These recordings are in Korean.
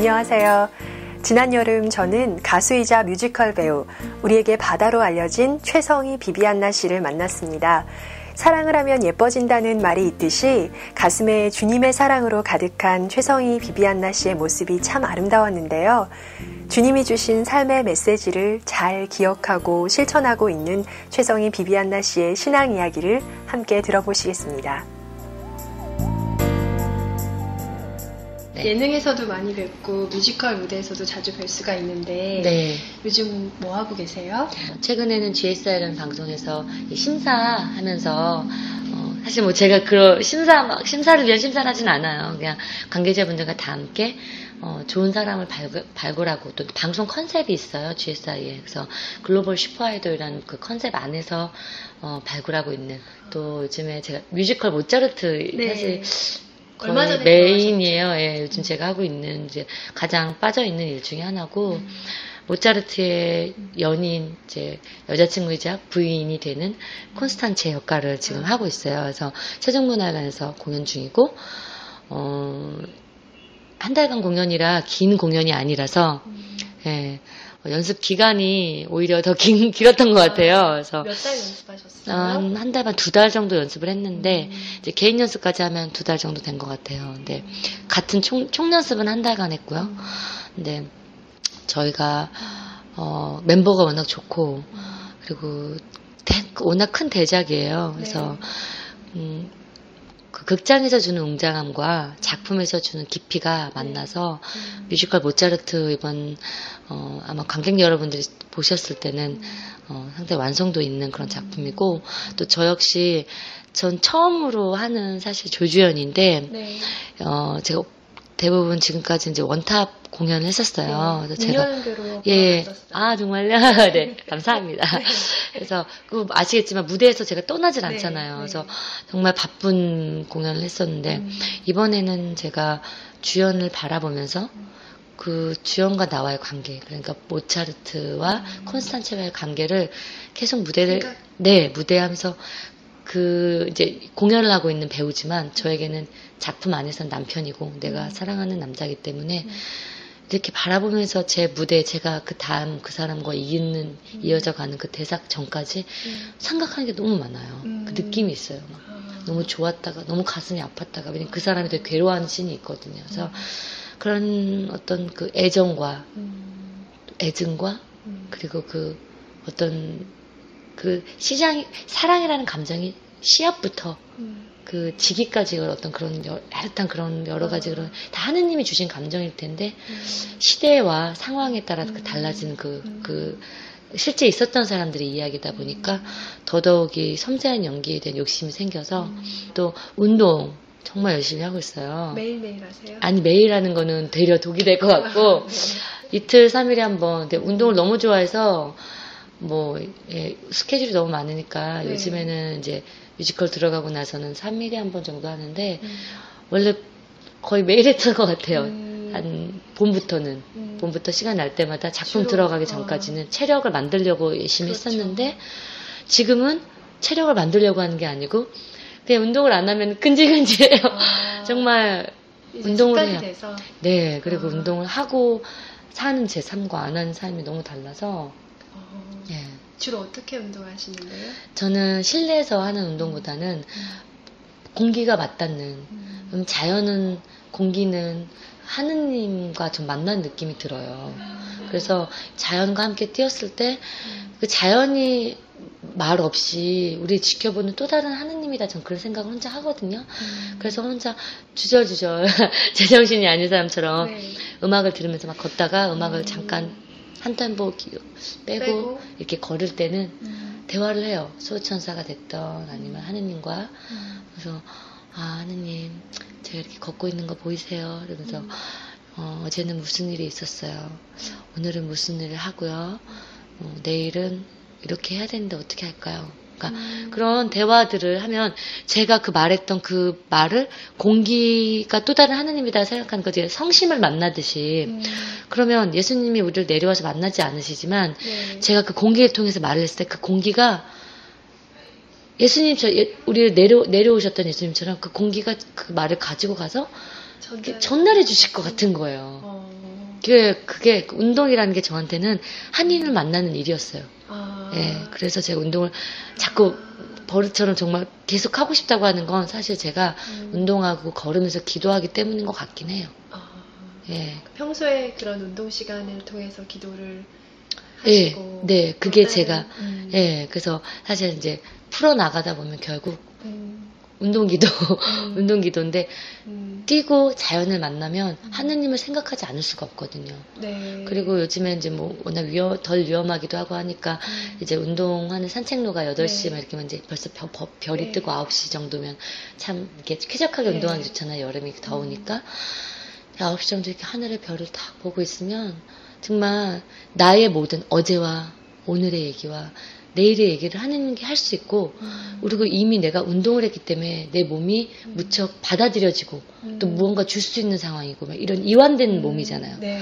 안녕하세요. 지난 여름 저는 가수이자 뮤지컬 배우, 우리에게 바다로 알려진 최성희 비비안나 씨를 만났습니다. 사랑을 하면 예뻐진다는 말이 있듯이 가슴에 주님의 사랑으로 가득한 최성희 비비안나 씨의 모습이 참 아름다웠는데요. 주님이 주신 삶의 메시지를 잘 기억하고 실천하고 있는 최성희 비비안나 씨의 신앙 이야기를 함께 들어보시겠습니다. 네. 예능에서도 많이 뵙고 뮤지컬 무대에서도 자주 뵐 수가 있는데 네. 요즘 뭐 하고 계세요? 최근에는 GSI라는 방송에서 심사하면서 어, 사실 뭐 제가 그런 심사 막 심사를 위한 심사를 하진 않아요. 그냥 관계자분들과 다 함께 어, 좋은 사람을 발굴, 발굴 하고 또 방송 컨셉이 있어요 GSI에 그래서 글로벌 슈퍼 아이돌이라는 그 컨셉 안에서 어, 발굴하고 있는 또 요즘에 제가 뮤지컬 모차르트 네. 사실 거의 메인이에요. 예, 요즘 제가 하고 있는 이제 가장 빠져 있는 일 중에 하나고 음. 모차르트의 연인 이제 여자친구이자 부인이 되는 콘스탄체 역할을 지금 음. 하고 있어요. 그래서 세종문화관에서 공연 중이고 어, 한 달간 공연이라 긴 공연이 아니라서 음. 예. 어, 연습 기간이 오히려 더 긴, 길었던 것 같아요. 그래서 몇 달 연습하셨어요? 한, 한 달 반, 두 달 정도 연습을 했는데 음. 이제 개인 연습까지 하면 두 달 정도 된 것 같아요. 근데 같은 총, 총 연습은 한 달간 했고요. 음. 근데 저희가 어, 멤버가 워낙 좋고 그리고 대, 워낙 큰 대작이에요. 그래서 네. 음, 그 극장에서 주는 웅장함과 작품에서 주는 깊이가 만나서 음. 뮤지컬 모차르트 이번 어, 아마 관객 여러분들이 보셨을 때는 어, 상당히 완성도 있는 그런 작품이고 또 저 역시 전 처음으로 하는 사실 조주연인데 네. 어, 제가 대부분 지금까지 이제 원탑 공연을 했었어요. 네. 그래서 제가 예, 아 정말요? 네, 감사합니다. 네. 그래서 그 아시겠지만 무대에서 제가 떠나질 네, 않잖아요. 네. 그래서 정말 바쁜 공연을 했었는데 음. 이번에는 제가 주연을 바라보면서 음. 그 주연과 나와의 관계, 그러니까 모차르트와 음. 콘스탄체와의 관계를 계속 무대를 그러니까... 네 무대하면서 그 이제 공연을 하고 있는 배우지만 저에게는 작품 안에서는 남편이고 내가 음. 사랑하는 남자이기 때문에 음. 이렇게 바라보면서 제 무대 제가 그 다음 그 사람과 이기는 음. 이어져 가는 그 대작 전까지 음. 생각하는 게 너무 많아요. 음. 그 느낌이 있어요. 막. 아. 너무 좋았다가 너무 가슴이 아팠다가 왜냐면 그 사람이 되게 괴로워하는 씬이 있거든요. 그래서 음. 그런 어떤 그 애정과 음. 애증과 음. 그리고 그 어떤 그 시장 사랑이라는 감정이 시합부터 음. 그 지기까지 어떤 그런 야릇한 그런 여러 가지 어. 그런 다 하느님이 주신 감정일 텐데 음. 시대와 상황에 따라 그 음. 그, 음. 그 실제 있었던 사람들의 이야기다 보니까 더더욱이 섬세한 연기에 대한 욕심이 생겨서 또 운동 정말 열심히 하고 있어요. 매일매일 하세요? 아니, 매일 하는 거는 되려 독이 될 것 같고, 이틀, 삼일에 한 번. 근데 운동을 너무 좋아해서, 뭐, 예, 스케줄이 너무 많으니까, 네. 요즘에는 이제 뮤지컬 들어가고 나서는 3일에 한 번 정도 하는데, 음. 원래 거의 매일 했던 것 같아요. 음. 한, 봄부터는. 음. 봄부터 시간 날 때마다 작품 주로, 들어가기 어. 전까지는 어. 체력을 만들려고 열심히 그렇죠. 했었는데, 지금은 체력을 만들려고 하는 게 아니고, 그냥 운동을 안 하면 근질근질해요. 아, 정말 운동을 해요. 돼서. 네, 그리고 아. 운동을 하고 사는 제 삶과 안 하는 삶이 너무 달라서. 어, 예. 주로 어떻게 운동하시는데요? 저는 실내에서 하는 운동보다는 음. 공기가 맞닿는 음. 자연은 공기는 하느님과 좀 만난 느낌이 들어요. 음. 그래서 자연과 함께 뛰었을 때그 음. 자연이 말 없이 우리 지켜보는 또 다른 하느님이다. 전 그런 생각을 혼자 하거든요. 음. 그래서 혼자 주절주절 제정신이 아닌 사람처럼 네. 음악을 들으면서 막 걷다가 음악을 음. 잠깐 한 템보 빼고, 빼고, 이렇게 걸을 때는 음. 대화를 해요. 수호천사가 됐던 아니면 하느님과 음. 그래서 아 하느님 제가 이렇게 걷고 있는 거 보이세요? 이러면서 음. 어, 어제는 무슨 일이 있었어요. 오늘은 무슨 일을 하고요. 어, 내일은 이렇게 해야 되는데 어떻게 할까요? 그러니까 음. 그런 대화들을 하면 제가 그 말했던 그 말을 공기가 또 다른 하느님이다 생각하는 거지 성심을 만나듯이 음. 그러면 예수님이 우리를 내려와서 만나지 않으시지만 네. 제가 그 공기를 통해서 말을 했을 때 그 공기가 예수님 저 우리를 내려 내려오셨던 예수님처럼 그 공기가 그 말을 가지고 가서 전달... 전달해 주실 것 같은 거예요. 어... 그게, 그게 운동이라는 게 저한테는 한인을 만나는 일이었어요. 아... 예, 그래서 제가 운동을 자꾸 버릇처럼 정말 계속 하고 싶다고 하는 건 사실 제가 음. 운동하고 걸으면서 기도하기 때문인 것 같긴 해요. 아... 예. 평소에 그런 운동 시간을 통해서 기도를 하시고 예, 네, 그게 제가 음. 예, 그래서 사실 이제 풀어 나가다 보면 결국 음. 운동기도 음. 운동기도인데 음. 뛰고 자연을 만나면 음. 하느님을 생각하지 않을 수가 없거든요. 네. 그리고 요즘에 이제 뭐 워낙 위험, 덜 위험하기도 하고 하니까 음. 이제 운동하는 산책로가 8시 네. 막 이렇게 이제 벌써 별, 별이 네. 뜨고 9시 정도면 참 이렇게 쾌적하게 네. 운동하기 좋잖아요. 여름이 더우니까. 9시 정도 이렇게 하늘의 별을 딱 보고 있으면 정말 나의 모든 어제와 오늘의 얘기와 내일의 얘기를 하는 게 할 수 있고 음. 그리고 이미 내가 운동을 했기 때문에 내 몸이 음. 무척 받아들여지고 음. 또 무언가 줄 수 있는 상황이고 이런 이완된 음. 몸이잖아요. 네.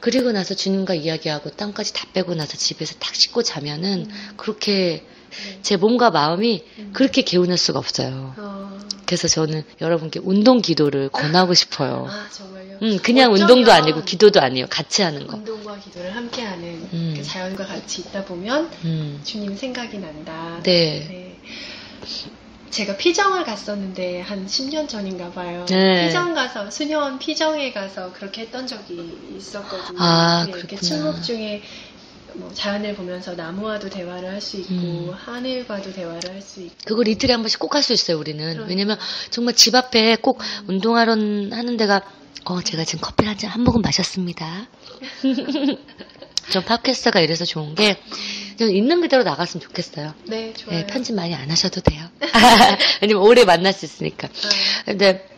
그리고 나서 주님과 이야기하고 땀까지 다 빼고 나서 집에서 탁 씻고 자면은 음. 그렇게 네. 제 몸과 마음이 음. 그렇게 개운할 수가 없어요. 어. 그래서 저는 여러분께 운동 기도를 권하고 싶어요. 아, 정말요? 음, 그냥 운동도 아니고 기도도 아니에요. 같이 하는 거. 운동과 기도를 함께 하는 음. 그 자연과 같이 있다 보면 음. 주님 생각이 난다. 네. 네. 제가 피정을 갔었는데 한 10년 전인가 봐요. 네. 피정 가서 수녀원 피정에 가서 그렇게 했던 적이 있었거든요. 아, 네, 이렇게 침묵 중에 뭐 자연을 보면서 나무와도 대화를 할 수 있고 음. 하늘과도 대화를 할 수 있고 그걸 이틀에 한 번씩 꼭 할 수 있어요 우리는 그러니까. 왜냐면 정말 집 앞에 꼭 음. 운동하러 하는 데가 어 제가 지금 커피를 한잔 한 모금 마셨습니다 전 팟캐스트가 이래서 좋은 게 있는 그대로 나갔으면 좋겠어요. 네, 좋아요. 네, 편집 많이 안 하셔도 돼요. 왜냐면 오래 만날 수 있으니까. 네. 근데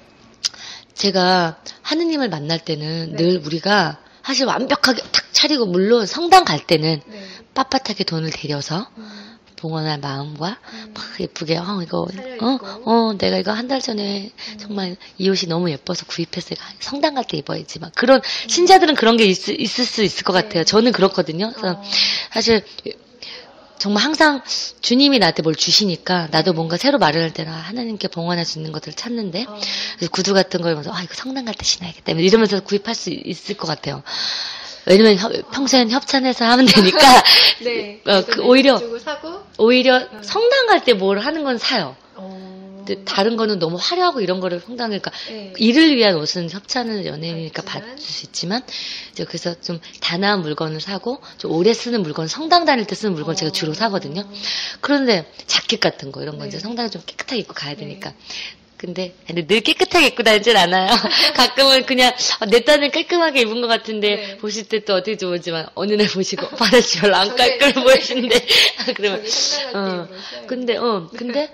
제가 하느님을 만날 때는 네. 늘 우리가 사실 완벽하게 탁 차리고 물론 성당 갈 때는 네. 빳빳하게 돈을 들여서 음. 봉헌할 마음과 음. 막 예쁘게 어 이거 어, 어 내가 이거 한 달 전에 음. 정말 이 옷이 너무 예뻐서 구입했어요. 성당 갈 때 입어야지 막 그런 음. 신자들은 그런 게 있, 있을 수 있을 것 네. 같아요. 저는 그렇거든요. 그래서 어. 사실 정말 항상 주님이 나한테 뭘 주시니까 나도 뭔가 새로 마련할 때나 하나님께 봉헌할 수 있는 것들을 찾는데 어. 구두 같은 걸 보면서 아 이거 성당 갈 때 신어야겠다 이러면서 구입할 수 있을 것 같아요. 왜냐면 협, 평소엔 협찬해서 하면 되니까 네, 어, 그 오히려 오히려 어. 성당 갈 때 뭘 하는 건 사요. 근데 다른 거는 너무 화려하고 이런 거를 성당이니까 네. 일을 위한 옷은 협찬은 연예인이니까 받을 수 있지만 이제 그래서 좀 단아한 물건을 사고 좀 오래 쓰는 물건 성당 다닐 때 쓰는 물건 을 제가 주로 어. 사거든요. 그런데 자켓 같은 거 이런 거 네. 이제 성당에 좀 깨끗하게 입고 가야 되니까 네. 근데 늘 깨끗하게 입고 다니진 않아요. 가끔은 그냥 어, 내 딴은 깔끔하게 입은 것 같은데 네. 보실 때 또 어떻게 좋은지만 어느 날 보시고 바다지 별로 안 깔끔해 보이시는데 그러면 어 근데 어 근데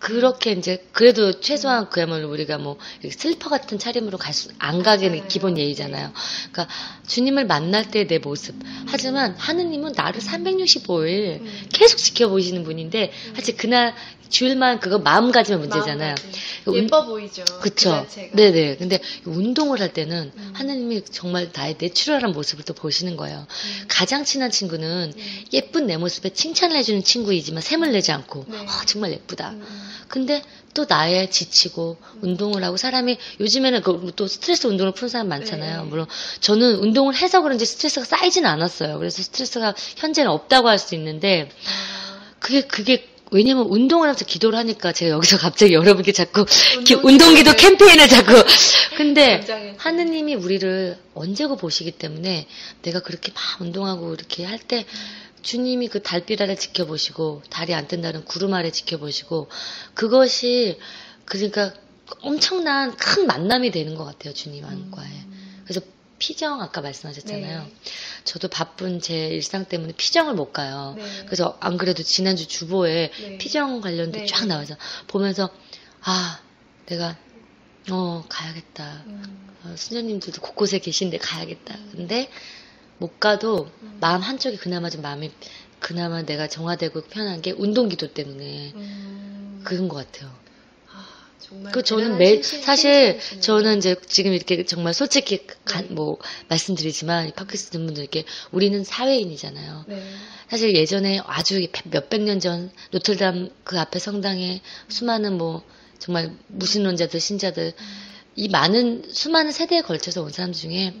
그렇게 이제 그래도 최소한 그야말로 우리가 뭐 슬퍼 같은 차림으로 갈 수 안 가기는 기본 예의잖아요. 그러니까 주님을 만날 때 내 모습. 하지만 하느님은 나를 365일 계속 지켜보시는 분인데 사실 그날 주일만 그거 마음가짐의 문제잖아요. 예뻐 보이죠. 그쵸. 그 네네. 근데 운동을 할 때는 음. 하느님이 정말 나의 내추럴한 모습을 또 보시는 거예요. 음. 가장 친한 친구는 음. 예쁜 내 모습에 칭찬을 해주는 친구이지만 샘을 내지 않고 네. 어, 정말 예쁘다. 음, 음. 근데 또 나의 지치고 운동을 하고 사람이 요즘에는 그 또 스트레스 운동을 푸는 사람 많잖아요. 네. 물론 저는 운동을 해서 그런지 스트레스가 쌓이지는 않았어요. 그래서 스트레스가 현재는 없다고 할 수 있는데 아. 그게 그게 왜냐면 운동을 하면서 기도를 하니까 제가 여기서 갑자기 여러분께 자꾸 운동 기도 캠페인을 자꾸. 근데 하느님이 우리를 언제고 보시기 때문에 내가 그렇게 막 운동하고 이렇게 할 때 주님이 그 달빛 아래 지켜보시고 달이 안 뜬다는 구름 아래 지켜보시고 그것이 그러니까 엄청난 큰 만남이 되는 것 같아요 주님과의 그래서 피정 아까 말씀하셨잖아요. 네. 저도 바쁜 제 일상 때문에 피정을 못 가요. 네. 그래서 안 그래도 지난주 주보에 네. 피정 관련된 네. 쫙 나와서 보면서 아 내가 어 가야겠다. 음. 어, 수녀님들도 곳곳에 계신데 가야겠다. 음. 근데 못 가도 음. 마음 한쪽이 그나마 좀 마음이 그나마 내가 정화되고 편한 게 운동기도 때문에 음. 그런 것 같아요. 그 저는 매 사실 저는 이제 지금 이렇게 정말 솔직히 가, 네. 뭐 말씀드리지만 팟캐스트 듣는 분들께 우리는 사회인이잖아요. 네. 사실 예전에 아주 몇백 년 전 노틀담 그 앞에 성당에 수많은 뭐 정말 무신론자들 신자들 음. 이 많은 수많은 세대에 걸쳐서 온 사람 중에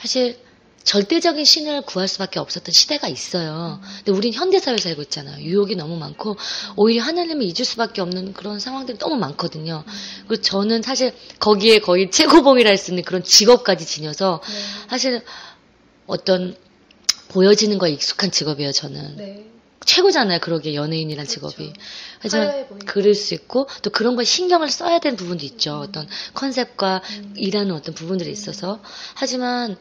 사실 절대적인 신을 구할 수밖에 없었던 시대가 있어요. 근데 우린 현대사회에 살고 있잖아요. 유혹이 너무 많고 오히려 하나님을 잊을 수밖에 없는 그런 상황들이 너무 많거든요. 그리고 저는 사실 거기에 거의 최고봉이라 할 수 있는 그런 직업까지 지녀서 네. 사실 어떤 보여지는 거에 익숙한 직업이에요. 저는 네. 최고잖아요. 그러게 연예인이란 그렇죠. 직업이. 하지만. 그럴 수 있고 또 그런 걸 신경을 써야 되는 부분도 있죠. 어떤 컨셉과 음. 일하는 어떤 부분들이 있어서 하지만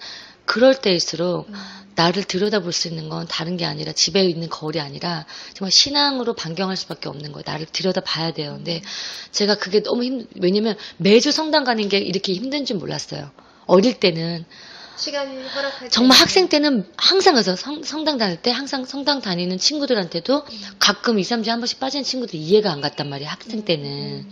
그럴 때일수록 음. 나를 들여다볼 수 있는 건 다른 게 아니라 집에 있는 거울이 아니라 정말 신앙으로 반경할 수밖에 없는 거예요. 나를 들여다 봐야 돼요. 근데 제가 그게 너무 힘 왜냐면 매주 성당 가는 게 이렇게 힘든 줄 몰랐어요. 어릴 때는 시간이 허락할 정말 때 학생 때는 항상 그래서 성, 성당 다닐 때 항상 성당 다니는 친구들한테도 가끔 2, 3주에 한 번씩 빠지는 친구들 이해가 안 갔단 말이에요. 학생 때는.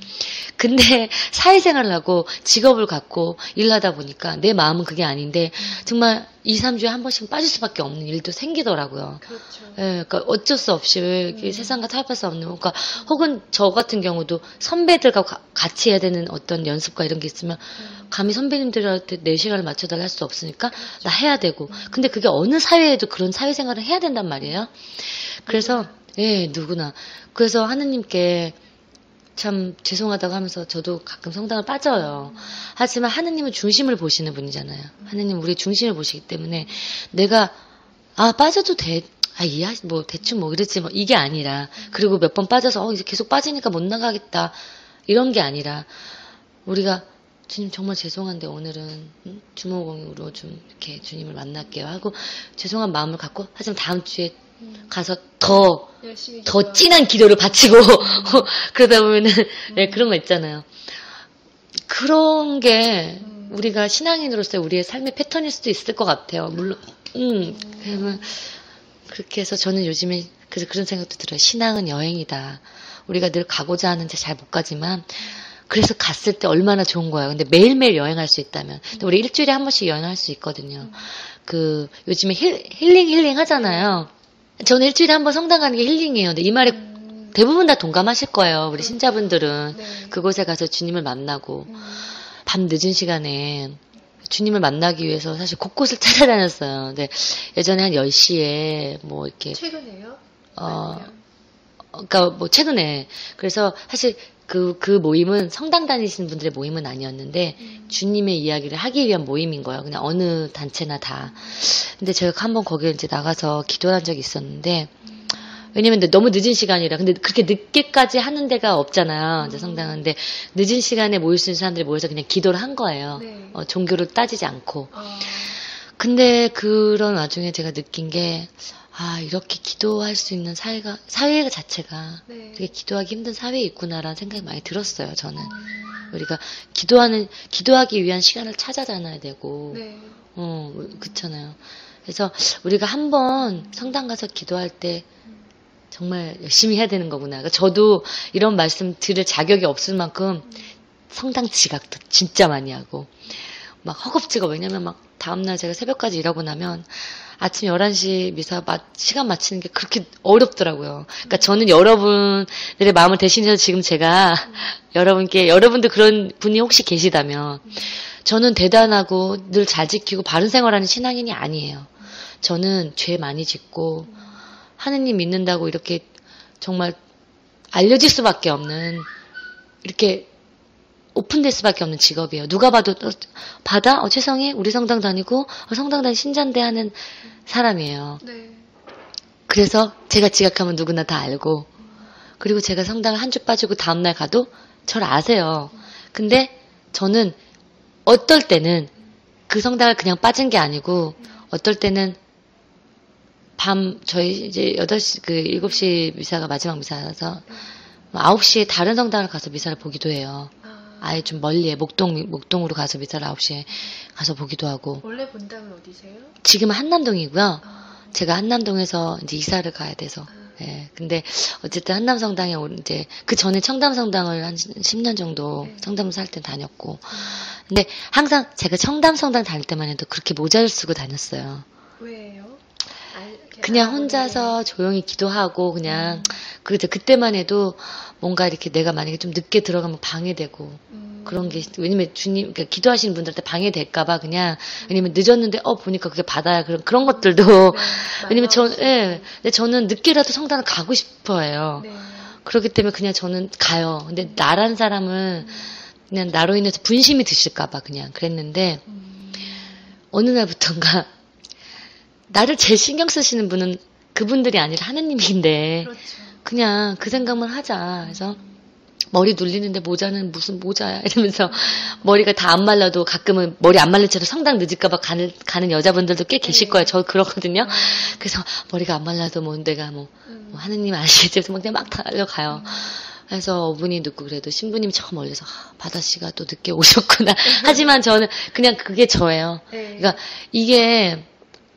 근데 사회생활을 하고 직업을 갖고 일하다 보니까 내 마음은 그게 아닌데 정말 2, 3주에 한 번씩 빠질 수밖에 없는 일도 생기더라고요. 그렇죠. 예, 그러니까 어쩔 수 없이 이렇게 세상과 타협할 수 없는, 그러니까 혹은 저 같은 경우도 선배들과 가- 같이 해야 되는 어떤 연습과 이런 게 있으면 감히 선배님들한테 내 시간을 맞춰달라 할 수 없으니까 나 해야 되고, 근데 그게 어느 사회에도 그런 사회생활을 해야 된단 말이에요. 그래서 예, 누구나. 그래서 하느님께 참 죄송하다고 하면서 저도 가끔 성당을 빠져요. 하지만 하느님은 중심을 보시는 분이잖아요. 하느님 우리 중심을 보시기 때문에 내가 아 빠져도 돼. 아 이해 뭐 대충 뭐 이랬지 뭐 이게 아니라 그리고 몇 번 빠져서 어 이제 계속 빠지니까 못 나가겠다 이런 게 아니라 우리가 주님 정말 죄송한데 오늘은 음, 주모공으로 좀 이렇게 주님을 만날게요 하고 죄송한 마음을 갖고 하지만 다음 주에 가서 더 더. 진한 기도를 바치고 그러다 보면은 네, 그런 거 있잖아요. 그런 게 음. 우리가 신앙인으로서 우리의 삶의 패턴일 수도 있을 것 같아요. 물론, 음, 그러면 그렇게 해서 저는 요즘에 그래서 그런 생각도 들어요. 신앙은 여행이다. 우리가 늘 가고자 하는데 잘 못 가지만 그래서 갔을 때 얼마나 좋은 거예요. 근데 매일매일 여행할 수 있다면. 근데 우리 일주일에 한 번씩 여행할 수 있거든요. 그 요즘에 힐, 힐링 힐링 하잖아요. 저는 일주일에 한 번 성당 가는 게 힐링이에요. 근데 이 말에 음, 대부분 다 동감하실 거예요. 우리 신자분들은 네. 그곳에 가서 주님을 만나고 음, 밤 늦은 시간에 주님을 만나기 위해서 사실 곳곳을 찾아다녔어요. 근데 예전에 한 10시에 뭐 이렇게 최근에요? 어 아니면- 그러니까 뭐 최근에 그래서 사실 그, 그 모임은 성당 다니시는 분들의 모임은 아니었는데 음. 주님의 이야기를 하기 위한 모임인 거예요. 그냥 어느 단체나 다. 근데 제가 한번 거기에 이제 나가서 기도한 적이 있었는데 왜냐면 근데 너무 늦은 시간이라 근데 그렇게 늦게까지 하는 데가 없잖아요. 이제 성당은 근데 늦은 시간에 모일 수 있는 사람들이 모여서 그냥 기도를 한 거예요. 네. 어, 종교를 따지지 않고. 아, 근데 그런 와중에 제가 느낀 게, 아, 이렇게 기도할 수 있는 사회가, 사회 자체가 네. 되게 기도하기 힘든 사회에 있구나라는 생각이 많이 들었어요, 저는. 우리가 기도하는, 기도하기 위한 시간을 찾아다녀야 되고, 네. 어, 그렇잖아요. 그래서 우리가 한번 성당 가서 기도할 때 정말 열심히 해야 되는 거구나. 그러니까 저도 이런 말씀 들을 자격이 없을 만큼 성당 지각도 진짜 많이 하고, 막 허겁지겁, 왜냐면 막 다음날 제가 새벽까지 일하고 나면 아침 11시 미사 마- 시간 맞추는 게 그렇게 어렵더라고요. 그러니까 저는 여러분들의 마음을 대신해서 지금 제가 여러분께, 여러분도 그런 분이 혹시 계시다면 저는 대단하고 늘 잘 지키고 바른 생활하는 신앙인이 아니에요. 저는 죄 많이 짓고 하느님 믿는다고 이렇게 정말 알려질 수밖에 없는 이렇게 오픈될 수밖에 없는 직업이에요. 누가 봐도 어, 받아? 어, 최성희 우리 성당 다니고 어, 성당 다니 신자인데 하는 사람이에요. 네. 그래서 제가 지각하면 누구나 다 알고 그리고 제가 성당을 한 주 빠지고 다음날 가도 저를 아세요. 근데 저는 어떨 때는 그 성당을 그냥 빠진 게 아니고 어떨 때는 밤 저희 이제 8시 그 7시 미사가 마지막 미사라서 9시에 다른 성당을 가서 미사를 보기도 해요. 아, 아예 좀 멀리에 목동 목동으로 가서 미사를 9시에 가서 보기도 하고 원래 본당은 어디세요? 지금은 한남동이고요. 아, 제가 한남동에서 이제 이사를 가야 돼서. 예. 근데 어쨌든 한남성당에 오- 이제 그 전에 청담성당을 한 10년 정도 네. 청담 살 때 다녔고. 근데 항상 제가 청담성당 다닐 때만 해도 그렇게 모자를 쓰고 다녔어요. 그냥 혼자서 조용히 기도하고 그냥 그래서 그때만 해도 뭔가 이렇게 내가 만약에 좀 늦게 들어가면 방해되고 게- 음, 그런 게 왜냐면 주님 그러니까 기도하시는 분들한테 방해될까봐 그냥 왜냐면 늦었는데 어 보니까 그게 받아야 그런 그런 것들도 네, 왜냐면 저 예. 근데 저는 늦게라도 성당을 가고 싶어해요. 네. 그렇기 때문에 그냥 저는 가요. 근데 나란 사람은 그냥 나로 인해서 분심이 드실까봐 그냥 그랬는데 음. 어느 날부턴가 나를 제일 신경 쓰시는 분은 그분들이 아니라 하느님인데 그렇죠. 그냥 그 생각만 하자. 그래서 머리 눌리는데 모자는 무슨 모자야 이러면서 머리가 다 안 말라도 가끔은 머리 안 말린 채로 성당 늦을까봐 가는 가는 여자분들도 꽤 계실 네. 거예요. 저 그렇거든요. 그래서 머리가 안 말라도 뭐 내가 뭐, 음. 뭐 하느님 아시겠지? 그래서 막 그냥 막 달려가요. 그래서 어분이 늦고 그래도 신부님 저 멀리서 아, 바다 씨가 또 늦게 오셨구나. 하지만 저는 그냥 그게 저예요. 네. 그러니까 이게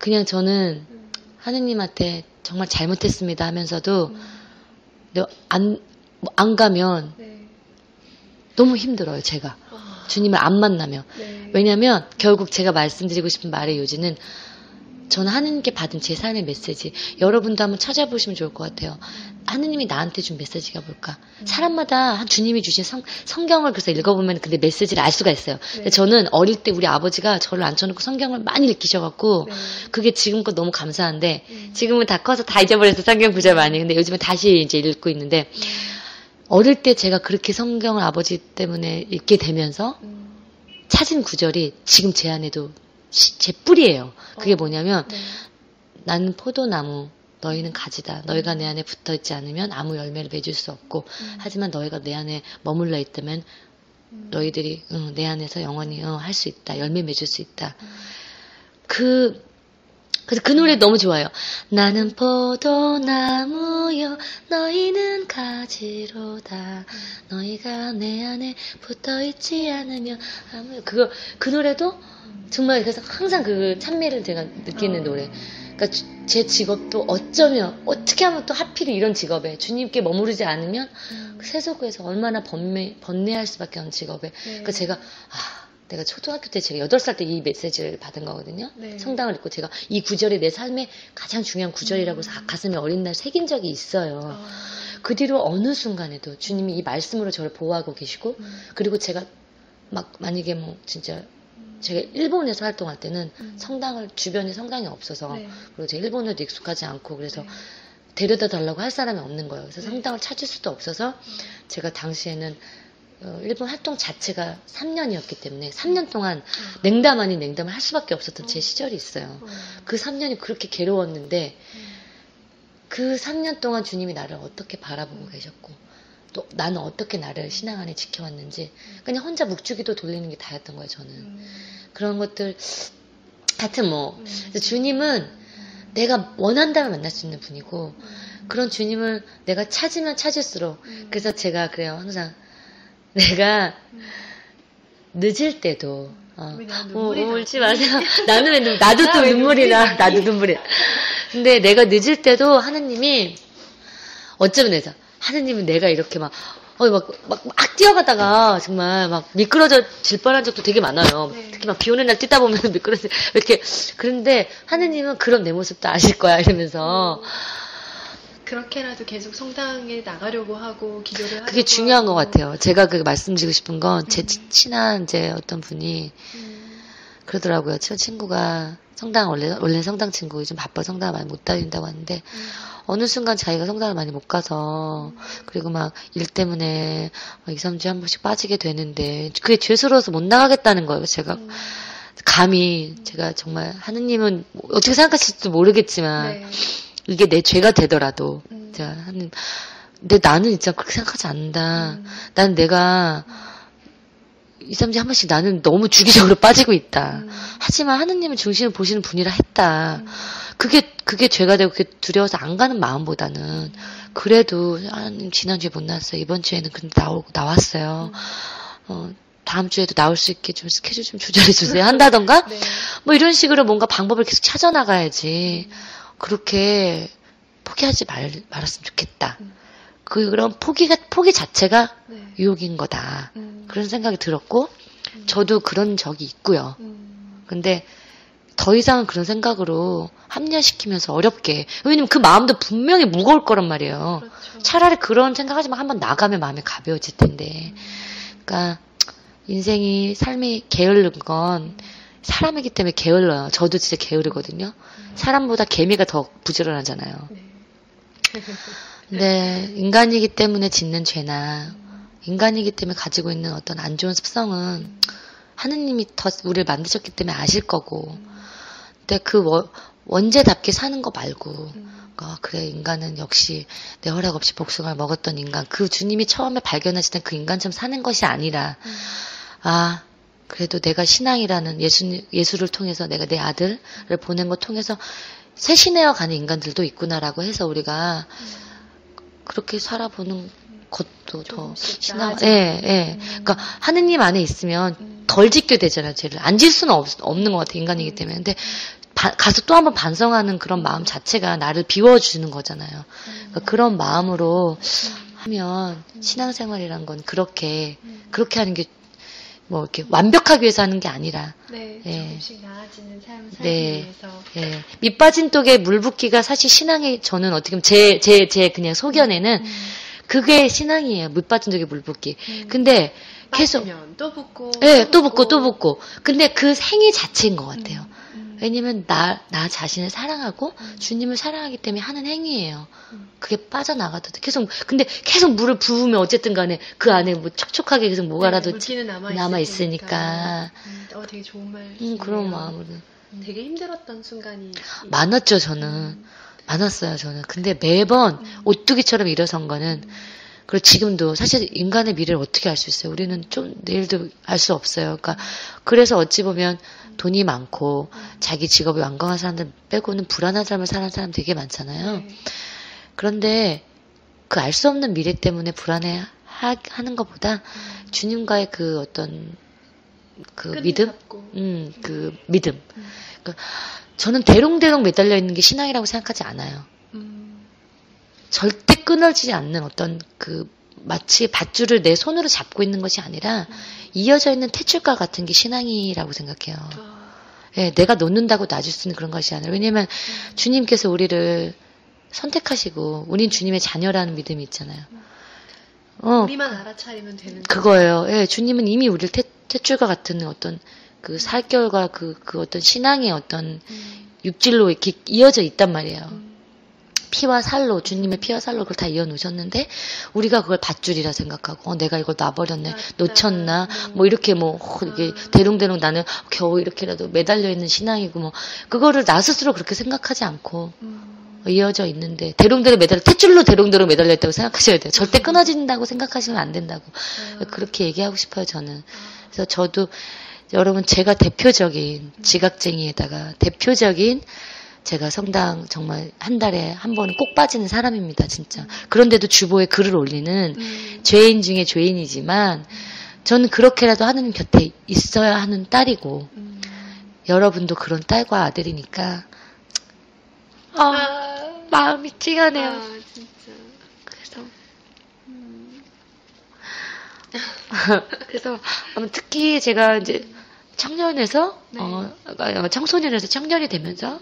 그냥 저는 하느님한테 정말 잘못했습니다 하면서도 음. 너 안, 뭐안 가면 네. 너무 힘들어요, 제가. 아, 주님을 안 만나면. 네. 왜냐면 결국 제가 말씀드리고 싶은 말의 요지는 저는 하느님께 받은 제 삶의 메시지. 여러분도 한번 찾아보시면 좋을 것 같아요. 하느님이 나한테 준 메시지가 뭘까? 사람마다 한 주님이 주신 성, 성경을 그래서 읽어보면 근데 메시지를 알 수가 있어요. 근데 네. 저는 어릴 때 우리 아버지가 저를 앉혀놓고 성경을 많이 읽히셔갖고 네. 그게 지금껏 너무 감사한데 음. 지금은 다 커서 다 잊어버려서 성경 구절 많이 근데 요즘에 다시 이제 읽고 있는데 어릴 때 제가 그렇게 성경을 아버지 때문에 읽게 되면서 음. 찾은 구절이 지금 제 안에도 시- 제 뿌리예요. 그게 어. 뭐냐면 네. 나는 포도나무 너희는 가지다. 너희가 내 안에 붙어 있지 않으면 아무 열매를 맺을 수 없고 음. 하지만 너희가 내 안에 머물러 있다면 음. 너희들이 응, 내 안에서 영원히 할수 있다. 열매 맺을 수 있다. 음. 그 그래서 그 노래 너무 좋아요. 나는 포도나무요, 너희는 가지로다. 너희가 내 안에 붙어 있지 않으면 아무 그거 그 노래도 정말 그래서 항상 그 찬미를 제가 느끼는 어. 노래. 그러니까 주- 제 직업도 어쩌면 어떻게 하면 또 하필 이런 직업에 주님께 머무르지 않으면 음. 세속에서 얼마나 번뇌 번뇌할 수밖에 없는 직업에. 네. 그러니까 제가 아 내가 초등학교 때 제가 8살 때 이 메시지를 받은 거거든요. 네. 성당을 읽고 제가 이 구절이 내 삶의 가장 중요한 구절이라고 해서 가- 가슴에 어린 날 새긴 적이 있어요. 아, 그 뒤로 어느 순간에도 주님이 이 말씀으로 저를 보호하고 계시고 음. 그리고 제가 막 만약에 뭐 진짜 제가 일본에서 활동할 때는 음. 성당을 주변에 성당이 없어서 네. 그리고 제가 일본어도 익숙하지 않고 그래서 네. 데려다 달라고 할 사람이 없는 거예요. 그래서 네. 성당을 찾을 수도 없어서 제가 당시에는 어, 일본 활동 자체가 3년이었기 때문에 3년 동안 냉담 아닌 냉담을 할 수밖에 없었던 제 시절이 있어요. 어. 그 3년이 그렇게 괴로웠는데 그 3년 동안 주님이 나를 어떻게 바라보고 계셨고 또 나는 어떻게 나를 신앙 안에 지켜왔는지 그냥 혼자 묵주기도 돌리는 게 다였던 거예요 저는 음. 그런 것들 하여튼 뭐 음. 주님은 내가 원한다면 만날 수 있는 분이고 그런 주님을 내가 찾으면 찾을수록 음. 그래서 제가 그래요 항상 내가 늦을 때도 어, 어, 울지? 마세요. 나는 왜 눈, 나도 또왜 눈물이 나. 나도 눈물이. 나. 근데 내가 늦을 때도 하느님이 어쩌면 내서 하느님은 내가 이렇게 막 어, 막, 막, 막 뛰어가다가 정말 막 미끄러져 질 뻔한 적도 되게 많아요. 네. 특히 막 비 오는 날 뛰다 보면 미끄러져. 이렇게. 그런데 하느님은 그런 내 모습도 아실 거야. 이러면서. 그렇게라도 계속 성당에 나가려고 하고 기도를 하고 그게 중요한 것 같아요. 제가 그 말씀드리고 싶은 건 제 친한 이제 어떤 분이 음. 그러더라고요. 저 친구가 성당 원래 원래 성당 친구 좀 바빠 성당 많이 못 다닌다고 하는데 음. 어느 순간 자기가 성당을 많이 못 가서 그리고 막 일 때문에 2, 3주에 한 번씩 빠지게 되는데 그게 죄스러워서 못 나가겠다는 거예요. 제가 음. 감히 제가 정말 하느님은 뭐 어떻게 생각하실지도 모르겠지만 네. 이게 내 죄가 되더라도 음. 제가 하는 근데 나는 진짜 그렇게 생각하지 않는다. 음. 난 내가 2, 3주에 한 번씩 나는 너무 주기적으로 빠지고 있다. 음. 하지만 하느님은 중심을 보시는 분이라 했다. 음. 그게 그게 죄가 되고 그게 두려워서 안 가는 마음보다는 그래도 하나님 지난주에 못 나왔어요. 이번 주에는 근데 나오고 나왔어요. 어, 다음 주에도 나올 수 있게 좀 스케줄 좀 조절해 주세요. 한다던가 네. 뭐 이런 식으로 뭔가 방법을 계속 찾아 나가야지. 그렇게 포기하지 말, 말았으면 좋겠다. 음. 그 그런 포기가 포기 자체가 네. 유혹인 거다. 음. 그런 생각이 들었고 저도 그런 적이 있고요. 음. 근데 더 이상은 그런 생각으로 합리화시키면서 어렵게 왜냐면 그 마음도 분명히 무거울 거란 말이에요. 그렇죠. 차라리 그런 생각하지만 한번 나가면 마음이 가벼워질 텐데. 그러니까 인생이 삶이 게을른 건 사람이기 때문에 게을러요. 저도 진짜 게으르거든요. 사람보다 개미가 더 부지런하잖아요. 근데 인간이기 때문에 짓는 죄나 인간이기 때문에 가지고 있는 어떤 안 좋은 습성은 하느님이 더 우리를 만드셨기 때문에 아실 거고. 근데 그 원죄답게 사는 거 말고 아, 그래, 인간은 역시 내 허락 없이 복숭아를 먹었던 인간. 그 주님이 처음에 발견하시던 그 인간처럼 사는 것이 아니라, 음. 아, 그래도 내가 신앙이라는 예수, 예수를 통해서 내가 내 아들을 보낸 것 통해서 새신되어 가는 인간들도 있구나라고 해서 우리가 음. 그렇게 살아보는 것도 더 신앙, 예, 예. 음. 그러니까 하느님 안에 있으면 음. 덜 짓게 되잖아요, 죄를. 안 질 수는 없, 없는 것 같아, 인간이기 음. 때문에. 근데 바, 가서 또 한번 반성하는 그런 마음 자체가 나를 비워주는 거잖아요. 그러니까 그런 마음으로 하면 신앙생활이란 건 그렇게 그렇게 하는 게 뭐 이렇게 완벽하기 위해서 하는 게 아니라 네, 예. 조금씩 나아지는 삶을 살기 네, 위해서 예. 밑빠진 독에 물 붓기가 사실 신앙의 저는 어떻게 보면 제 제제 그냥 소견에는 음. 그게 신앙이에요. 밑빠진 독에 물 붓기. 음. 근데 계속 또 붓고 예, 또 붓고 또 붓고. 근데 그 생애 자체인 것 같아요. 음. 왜냐면 나, 나 자신을 사랑하고 음. 주님을 사랑하기 때문에 하는 행위예요. 음. 그게 빠져나가도 돼. 계속, 근데 계속 물을 부으면 어쨌든 간에 그 안에 뭐 촉촉하게 계속 뭐가라도 네, 남아 있으니까. 음, 어, 되게 좋은 말. 음, 그런 마음으로. 음, 되게 힘들었던 순간이. 많았죠, 저는. 음. 많았어요, 저는. 근데 매번 음. 오뚜기처럼 일어선 거는 그리고 지금도 사실 인간의 미래를 어떻게 알 수 있어요? 우리는 좀 내일도 알 수 없어요. 그러니까 그래서 어찌 보면 돈이 많고 자기 직업이 완강한 사람들 빼고는 불안한 삶을 사는 사람 되게 많잖아요. 네. 그런데 그 알 수 없는 미래 때문에 불안해 하는 것보다 음. 주님과의 그 어떤 그 믿음, 잡고. 음, 그 믿음. 음. 그러니까 저는 대롱대롱 매달려 있는 게 신앙이라고 생각하지 않아요. 음. 절대 끊어지지 않는 어떤 그 마치 밧줄을 내 손으로 잡고 있는 것이 아니라 음. 이어져 있는 태출과 같은 게 신앙이라고 생각해요. 아. 예, 내가 놓는다고 놔줄 수 있는 그런 것이 아니라 왜냐면 음. 주님께서 우리를 선택하시고 우린 주님의 자녀라는 믿음이 있잖아요. 음. 어, 우리만 알아차리면 되는 그거예요. 예, 주님은 이미 우리를 태, 태출과 같은 어떤 그 살결과 그, 그 어떤 신앙의 어떤 음. 육질로 이렇게 이어져 있단 말이에요. 음. 피와 살로 주님의 피와 살로 그걸 다 이어 놓으셨는데 우리가 그걸 밧줄이라 생각하고 어, 내가 이걸 놔버렸네. 놓쳤나 음. 뭐 이렇게 뭐 어, 이게 대롱대롱 나는 겨우 이렇게라도 매달려 있는 신앙이고 뭐 그거를 나 스스로 그렇게 생각하지 않고 음. 이어져 있는데 대롱대롱 매달려 탯줄로 대롱대롱 매달려 있다고 생각하셔야 돼요 절대 음. 끊어진다고 생각하시면 안 된다고 음. 그렇게 얘기하고 싶어요 저는 음. 그래서 저도 여러분 제가 대표적인 지각쟁이에다가 대표적인 제가 성당 정말 한 달에 한 번은 꼭 빠지는 사람입니다, 진짜. 그런데도 주보에 글을 올리는 음. 죄인 중에 죄인이지만 저는 그렇게라도 하느님 곁에 있어야 하는 딸이고 음. 여러분도 그런 딸과 아들이니까 아, 아 마음이 찡하네요. 아, 그래서 음. 그래서 특히 제가 이제 청년에서 네. 어, 어 청소년에서 청년이 되면서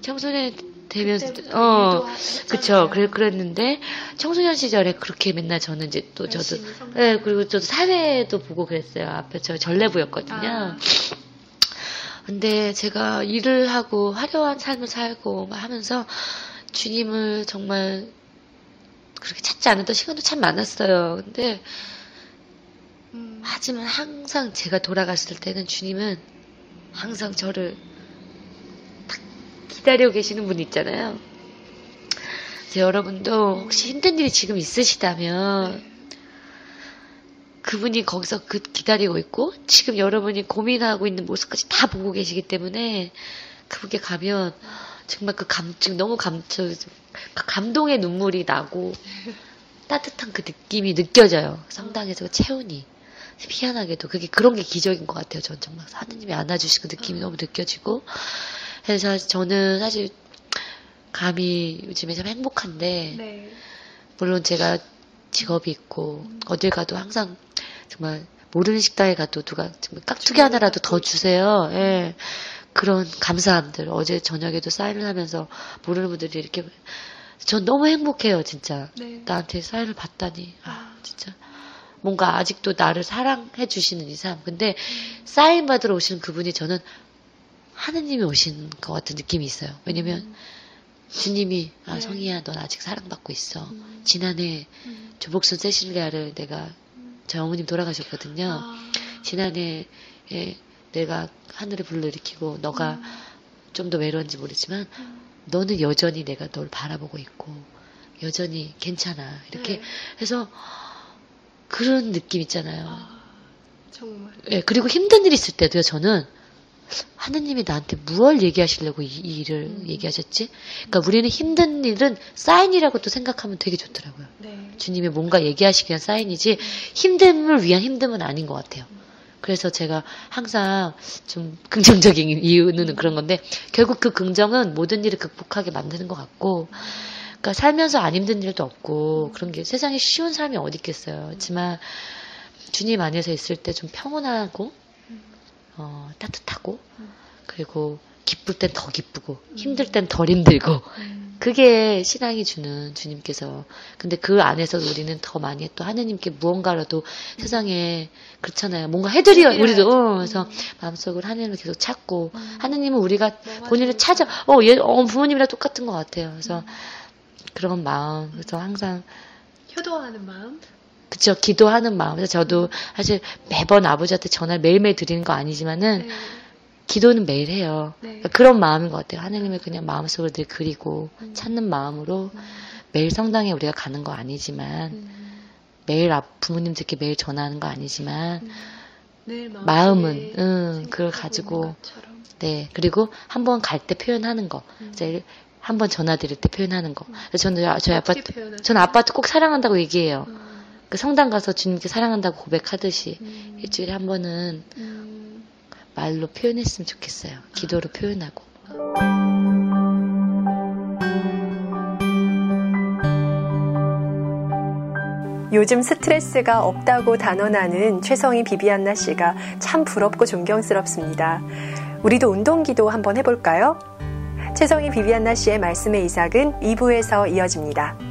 청소년 되면서 어 그쵸 그래 그랬는데 청소년 시절에 그렇게 맨날 저는 이제 또 저도 예 네, 그리고 저도 사회도 보고 그랬어요 앞에 저 전래부였거든요. 아. 근데 제가 일을 하고 화려한 삶을 살고 하면서 주님을 정말 그렇게 찾지 않았던 시간도 참 많았어요. 근데 음. 하지만 항상 제가 돌아갔을 때는 주님은 항상 저를 기다리고 계시는 분 있잖아요. 여러분도 혹시 힘든 일이 지금 있으시다면 그분이 거기서 그 기다리고 있고 지금 여러분이 고민하고 있는 모습까지 다 보고 계시기 때문에 그분께 가면 정말 그 감, 지금 너무 감, 저, 그 감동의 눈물이 나고 따뜻한 그 느낌이 느껴져요. 성당에서 그 체온이. 희한하게도 그게 그런 게 기적인 것 같아요. 전 정말 하느님이 안아주시고 느낌이 너무 느껴지고 그래서 저는 사실 감히 요즘에 참 행복한데 네. 물론 제가 직업이 있고 음. 어딜 가도 항상 정말 모르는 식당에 가도 누가 정말 깍두기 하나라도 더 주세요. 예. 그런 감사함들 어제 저녁에도 사인을 하면서 모르는 분들이 이렇게 전 너무 행복해요 진짜 네. 나한테 사인을 받다니 아 진짜 뭔가 아직도 나를 사랑해 주시는 이상. 근데 사인 받으러 오시는 그분이 저는 하느님이 오신 것 같은 느낌이 있어요. 왜냐면 주님이 아 네. 성희야 넌 아직 사랑받고 있어. 음. 지난해 음. 조복순 세실리아를 내가 저희 어머님 돌아가셨거든요. 아. 지난해 에 내가 하늘의 불을 일으키고 너가 음. 좀더 외로운지 모르지만 음. 너는 여전히 내가 널 바라보고 있고 여전히 괜찮아 이렇게 네. 해서 그런 느낌 있잖아요. 아, 정말. 예, 그리고 힘든 일 있을 때도요, 저는 하느님이 나한테 무얼 얘기하시려고 이, 이 일을 음. 얘기하셨지? 그러니까 우리는 힘든 일은 사인이라고 또 생각하면 되게 좋더라고요. 네. 주님이 뭔가 얘기하시기 위한 사인이지 힘듦을 위한 힘듦은 아닌 것 같아요. 그래서 제가 항상 좀 긍정적인 이유는 그런 건데 결국 그 긍정은 모든 일을 극복하게 만드는 것 같고 그러니까 살면서 안 힘든 일도 없고 그런 게 세상에 쉬운 삶이 어디 있겠어요. 그렇지만 주님 안에서 있을 때 좀 평온하고 어, 따뜻하고 그리고 기쁠 땐 더 기쁘고 힘들 땐 덜 힘들고 그게 신앙이 주는 주님께서. 근데 그 안에서 우리는 더 많이 또 하느님께 무언가라도 세상에 그렇잖아요. 뭔가 해드려 우리도. 어, 그래서 마음속으로 하느님을 계속 찾고 하느님은 우리가 본인을 찾아. 어, 얘, 어 부모님이랑 똑같은 것 같아요. 그래서 그런 마음 그래서 항상 효도하는 마음 그쵸, 기도하는 마음. 그래서 저도 사실 매번 아버지한테 전화를 매일매일 드리는 거 아니지만은, 네. 기도는 매일 해요. 네. 그러니까 그런 마음인 것 같아요. 하느님을 그냥 마음속으로 늘 그리고 음. 찾는 마음으로 음. 매일 성당에 우리가 가는 거 아니지만, 음. 매일 부모님들께 매일 전화하는 거 아니지만, 음. 마음은, 응, 그걸 가지고, 네. 그리고 한번 갈 때 표현하는 거. 음. 이제 한번 전화 드릴 때 표현하는 거. 저는 저희 아빠트, 저는 아빠트 꼭 사랑한다고 얘기해요. 그 성당 가서 주님께 사랑한다고 고백하듯이 음. 일주일에 한 번은 음. 말로 표현했으면 좋겠어요. 기도로 표현하고. 요즘 스트레스가 없다고 단언하는 최성희 비비안나 씨가 참 부럽고 존경스럽습니다. 우리도 운동 기도 한번 해볼까요? 최성희 비비안나 씨의 말씀의 이삭은 2부에서 이어집니다.